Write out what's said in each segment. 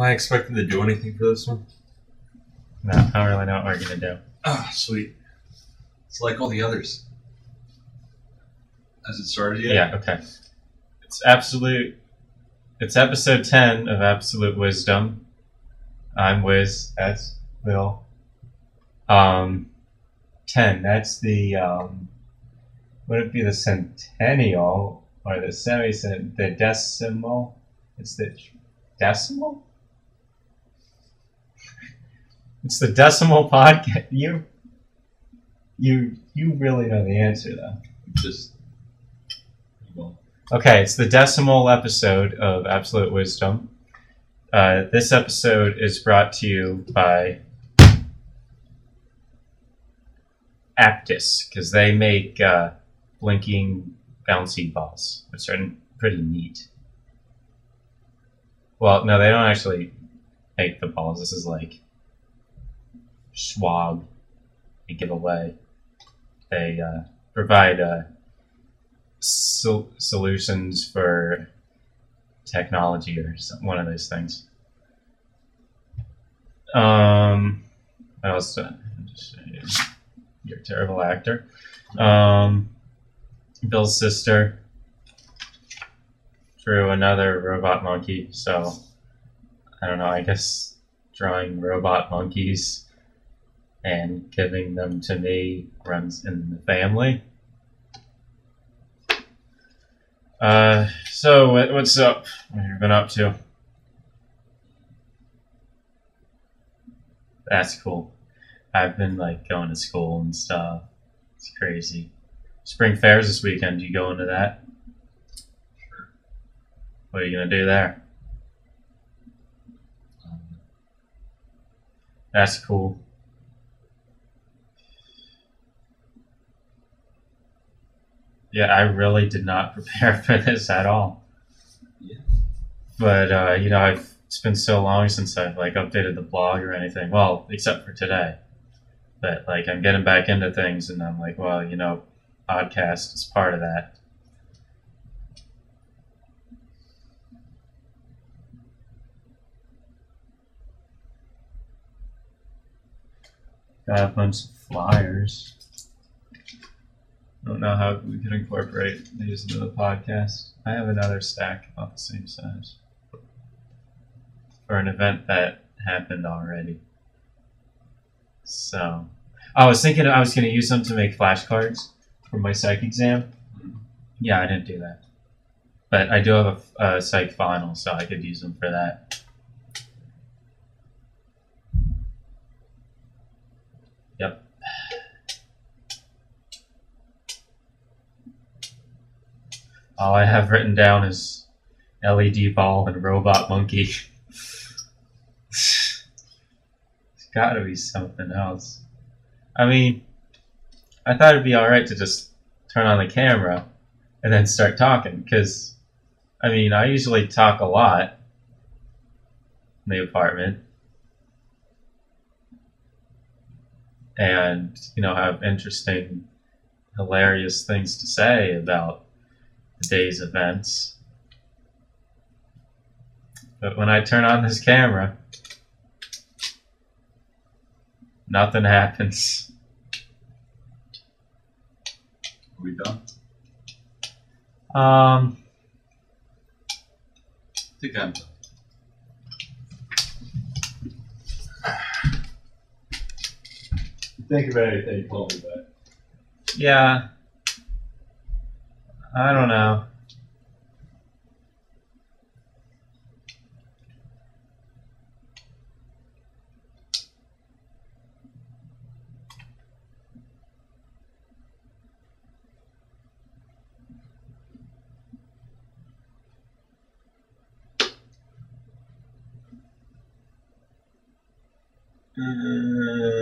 Am I expected to do anything for this one? No, I don't really know what we're gonna do. Ah, sweet. It's like all the others. Has it started yet? Yeah, okay. It's absolute. It's episode 10 of Absolute Wisdom. I'm Wiz. That's Will. Um, 10. That's the. Um, would it be the centennial or the semi the decimal? It's the decimal? It's the decimal podcast. You. You you really know the answer though. Just. Okay, it's the decimal episode of Absolute Wisdom. Uh, this episode is brought to you by Aptus because they make uh, blinking bouncy balls, which are pretty neat. Well, no, they don't actually make the balls. This is like swag they give away. They uh, provide. Uh, sol- solutions for technology or some, one of those things. Um? I say? You're a terrible actor. Um, Bill's sister drew another robot monkey, so I don't know. I guess drawing robot monkeys and giving them to me runs in the family. Uh, so what's up? What have you been up to? That's cool. I've been like going to school and stuff. It's crazy. Spring fairs this weekend. You go into that? sure. What are you gonna do there? That's cool. Yeah, I really did not prepare for this at all. Yeah. But uh, you know, I've it's been so long since I've like updated the blog or anything. Well, except for today. But like I'm getting back into things and I'm like, well, you know, podcast is part of that. Got a bunch of flyers. Don't know how we can incorporate these into the podcast. I have another stack about the same size for an event that happened already. So, I was thinking I was going to use them to make flashcards for my psych exam. Mm-hmm. Yeah, I didn't do that, but I do have a, a psych final, so I could use them for that. Yep. All I have written down is LED ball and robot monkey. it's got to be something else. I mean, I thought it'd be all right to just turn on the camera and then start talking because, I mean, I usually talk a lot in the apartment and you know have interesting, hilarious things to say about the day's events. But when I turn on this camera, nothing happens. Are we done? Um, I think I'm done. Think of anything, call me back. yeah. I don't know. Um,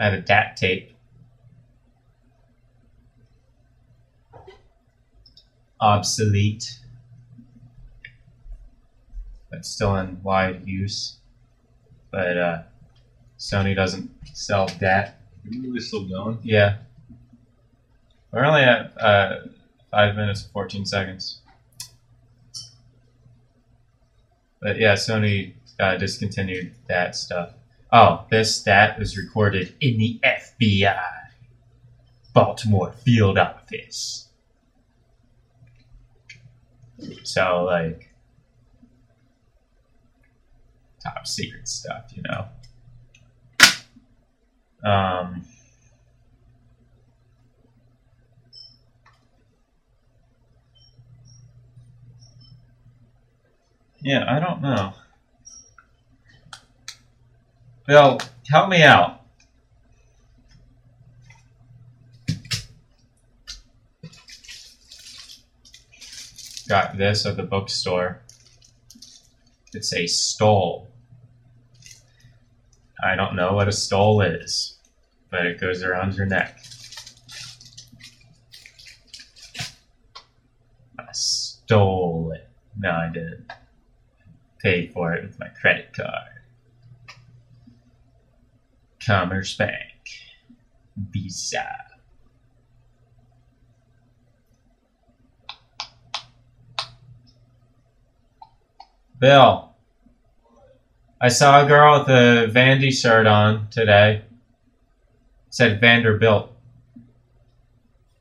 I have a DAT tape. Obsolete. But still in wide use. but uh, Sony doesn't sell DAT. Really still going? Yeah. We're only at uh, five minutes and 14 seconds. But yeah, Sony uh, discontinued that stuff. Oh, this that was recorded in the FBI Baltimore field office. So, like, top secret stuff, you know. Um, yeah, I don't know. Bill, help me out. Got this at the bookstore. It's a stole. I don't know what a stole is, but it goes around your neck. I stole it. No, I didn't. Paid for it with my credit card. Commerce Bank. Visa. Bill. I saw a girl with a Vandy shirt on today. It said Vanderbilt.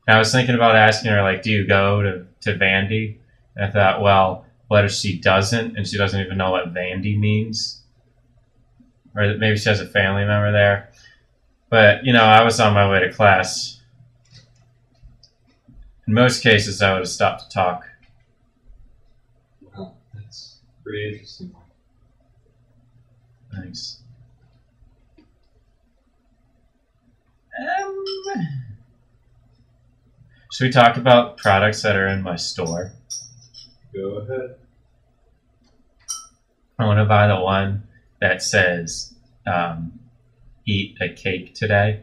And I was thinking about asking her, like, do you go to, to Vandy? And I thought, well, what if she doesn't and she doesn't even know what Vandy means? Or maybe she has a family member there. But, you know, I was on my way to class. In most cases, I would have stopped to talk. Wow, that's pretty interesting. Thanks. Um, should we talk about products that are in my store? Go ahead. I want to buy the one that says um, "Eat a cake today."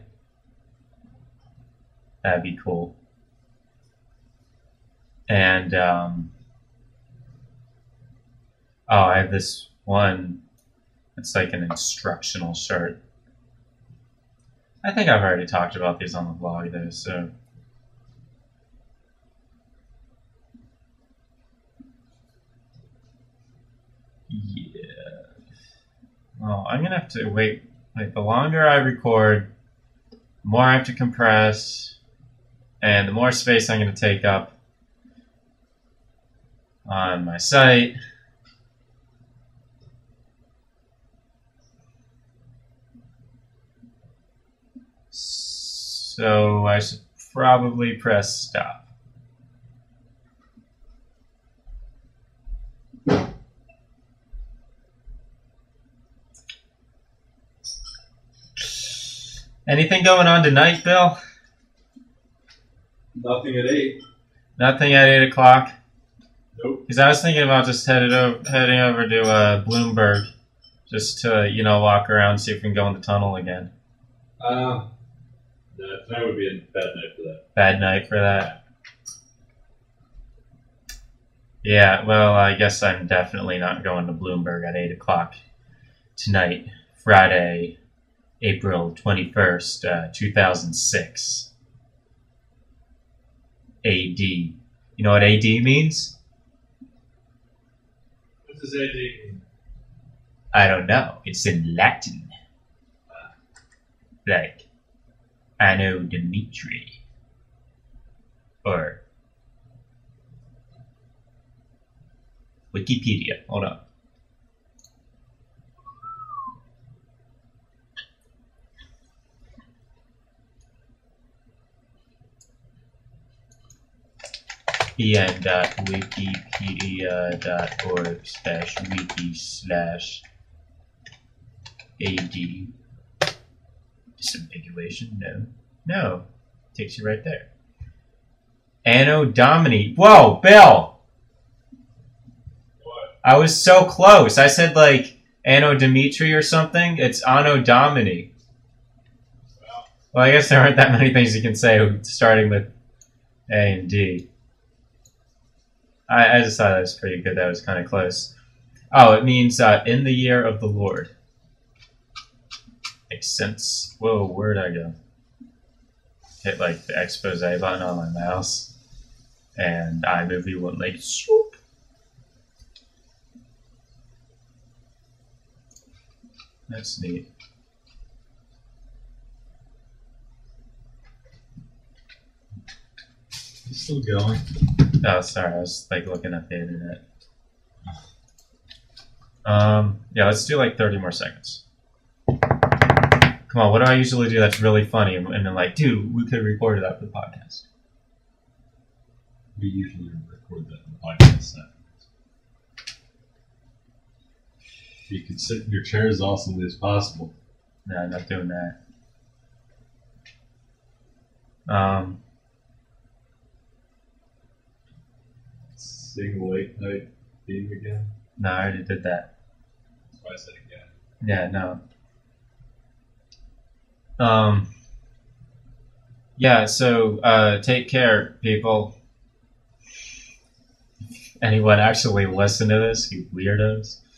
That'd be cool. And um, oh, I have this one. It's like an instructional shirt. I think I've already talked about these on the blog, though. So yeah. Well, I'm gonna have to wait. Like the longer I record, the more I have to compress, and the more space I'm gonna take up on my site. So I should probably press stop. Anything going on tonight, Bill? Nothing at eight. Nothing at eight o'clock. Nope. Because I was thinking about just headed over, heading over to uh, Bloomberg, just to you know walk around, see if we can go in the tunnel again. Uh, no, tonight would be a bad night for that. Bad night for that. Yeah, well, I guess I'm definitely not going to Bloomberg at 8 o'clock tonight, Friday, April 21st, uh, 2006. AD. You know what AD means? What does AD mean? I don't know. It's in Latin. Like, Anno Dimitri. Or Wikipedia. Hold on. en.wikipedia.org slash wiki slash ad disambiguation? No. No. Takes you right there. Anno domini. Whoa bill! What? i was so close. I said like anno dimitri or something. It's anno domini. Well, well i guess there aren't that many things you can say starting with a and d i, I just thought that was pretty good that was kind of close oh it means uh, in the year of the lord Makes sense. Whoa, where'd I go? Hit like the expose button on my mouse, and iMovie went like swoop. That's neat. It's still going. Oh, sorry, I was like looking at the internet. Um, yeah, let's do like 30 more seconds. Come on, what do I usually do that's really funny? And then like, dude, we could record that for the podcast. We usually record that in the podcast settings. You can sit in your chair as awesomely as possible. No, I'm not doing that. Um, Sing late night theme again. no, I already did that. That's why I said again. Yeah, no. Um, yeah, so uh, take care, people. Anyone actually listen to this, you weirdos?